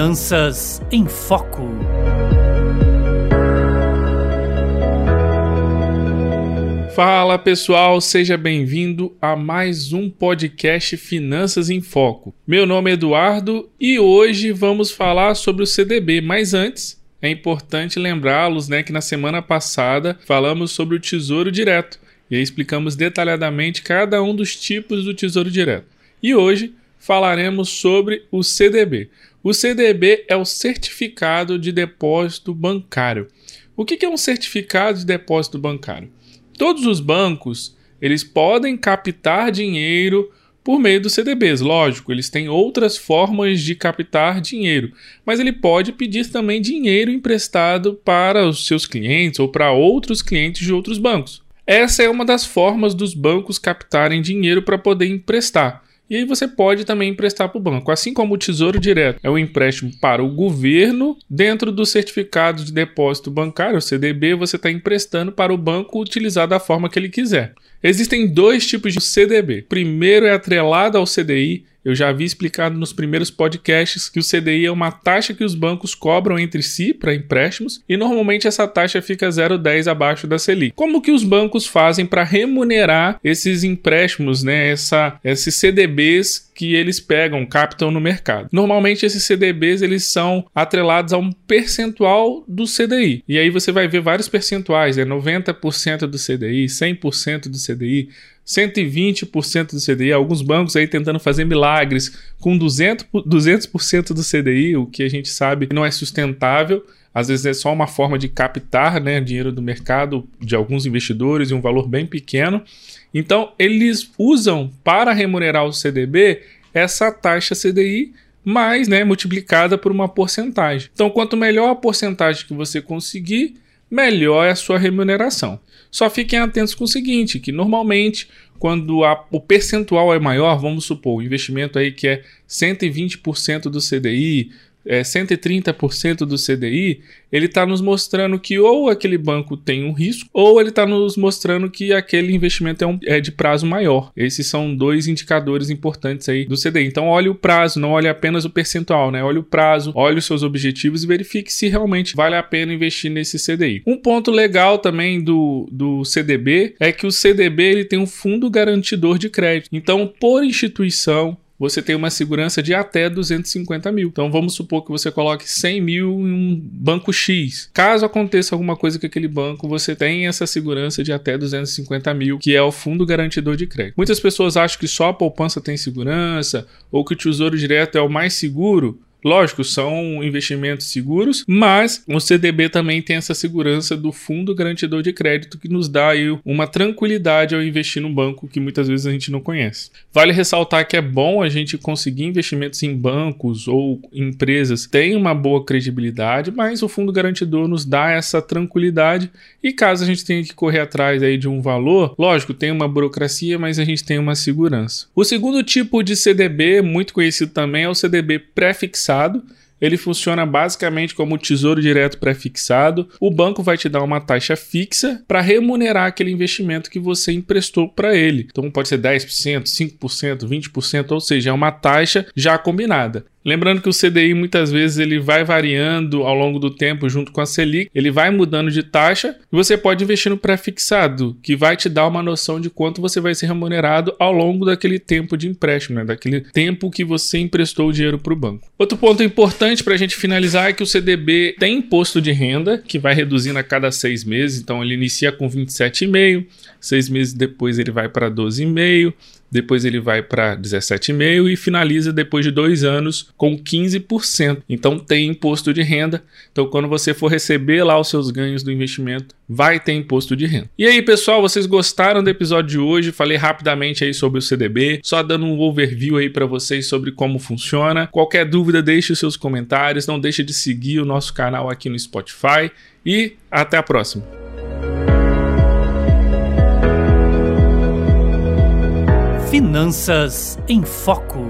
Finanças em Foco. Fala pessoal, seja bem-vindo a mais um podcast Finanças em Foco. Meu nome é Eduardo e hoje vamos falar sobre o CDB, mas antes é importante lembrá-los né, que na semana passada falamos sobre o Tesouro Direto e aí explicamos detalhadamente cada um dos tipos do Tesouro Direto. E hoje falaremos sobre o CDB. O CDB é o Certificado de Depósito Bancário. O que é um certificado de depósito bancário? Todos os bancos eles podem captar dinheiro por meio dos CDBs. Lógico, eles têm outras formas de captar dinheiro, mas ele pode pedir também dinheiro emprestado para os seus clientes ou para outros clientes de outros bancos. Essa é uma das formas dos bancos captarem dinheiro para poder emprestar. E aí você pode também emprestar para o banco. Assim como o Tesouro Direto é um empréstimo para o governo, dentro do certificado de depósito bancário, CDB, você está emprestando para o banco utilizar da forma que ele quiser. Existem dois tipos de CDB. O primeiro é atrelado ao CDI. Eu já havia explicado nos primeiros podcasts que o CDI é uma taxa que os bancos cobram entre si para empréstimos e normalmente essa taxa fica 0,10 abaixo da Selic. Como que os bancos fazem para remunerar esses empréstimos, né? Essa, esses CDBs que eles pegam, captam no mercado. Normalmente esses CDBs eles são atrelados a um percentual do CDI. E aí você vai ver vários percentuais, é 90% do CDI, 100% do CDI, 120% do CDI, alguns bancos aí tentando fazer milagres com 200%, 200 do CDI, o que a gente sabe não é sustentável. Às vezes é só uma forma de captar né, dinheiro do mercado de alguns investidores e um valor bem pequeno. Então, eles usam para remunerar o CDB essa taxa CDI mais né, multiplicada por uma porcentagem. Então, quanto melhor a porcentagem que você conseguir, melhor é a sua remuneração. Só fiquem atentos com o seguinte, que normalmente quando a, o percentual é maior, vamos supor, o investimento aí que é 120% do CDI, é, 130% do CDI, ele está nos mostrando que ou aquele banco tem um risco, ou ele está nos mostrando que aquele investimento é, um, é, de prazo maior. Esses são dois indicadores importantes aí do CDI. Então, olhe o prazo, não olhe apenas o percentual, né? Olhe o prazo, olhe os seus objetivos e verifique se realmente vale a pena investir nesse CDI. Um ponto legal também do, do CDB é que o CDB ele tem um fundo garantidor de crédito. Então, por instituição, você tem uma segurança de até 250 mil. Então vamos supor que você coloque 100 mil em um banco X. Caso aconteça alguma coisa com aquele banco, você tem essa segurança de até 250 mil, que é o fundo garantidor de crédito. Muitas pessoas acham que só a poupança tem segurança ou que o tesouro direto é o mais seguro. Lógico, são investimentos seguros, mas o CDB também tem essa segurança do fundo garantidor de crédito que nos dá aí uma tranquilidade ao investir no banco que muitas vezes a gente não conhece. Vale ressaltar que é bom a gente conseguir investimentos em bancos ou empresas que têm uma boa credibilidade, mas o fundo garantidor nos dá essa tranquilidade e caso a gente tenha que correr atrás aí de um valor, lógico, tem uma burocracia, mas a gente tem uma segurança. O segundo tipo de CDB, muito conhecido também, é o CDB pré-fixado pré-fixado. Ele funciona basicamente como tesouro direto pré-fixado. O banco vai te dar uma taxa fixa para remunerar aquele investimento que você emprestou para ele. Então pode ser 10%, 5%, 20%, ou seja, é uma taxa já combinada. Lembrando que o CDI muitas vezes ele vai variando ao longo do tempo junto com a Selic, ele vai mudando de taxa e você pode investir no pré-fixado, que vai te dar uma noção de quanto você vai ser remunerado ao longo daquele tempo de empréstimo, né? daquele tempo que você emprestou o dinheiro para o banco. Outro ponto importante para a gente finalizar é que o CDB tem imposto de renda, que vai reduzindo a cada seis meses, então ele inicia com 27,5, seis meses depois ele vai para 12,5, depois ele vai para 17,5% e finaliza depois de dois anos com 15%. Então tem imposto de renda. Então, quando você for receber lá os seus ganhos do investimento, vai ter imposto de renda. E aí, pessoal, vocês gostaram do episódio de hoje? Falei rapidamente aí sobre o CDB, só dando um overview aí para vocês sobre como funciona. Qualquer dúvida, deixe os seus comentários. Não deixe de seguir o nosso canal aqui no Spotify. E até a próxima. Finanças em Foco.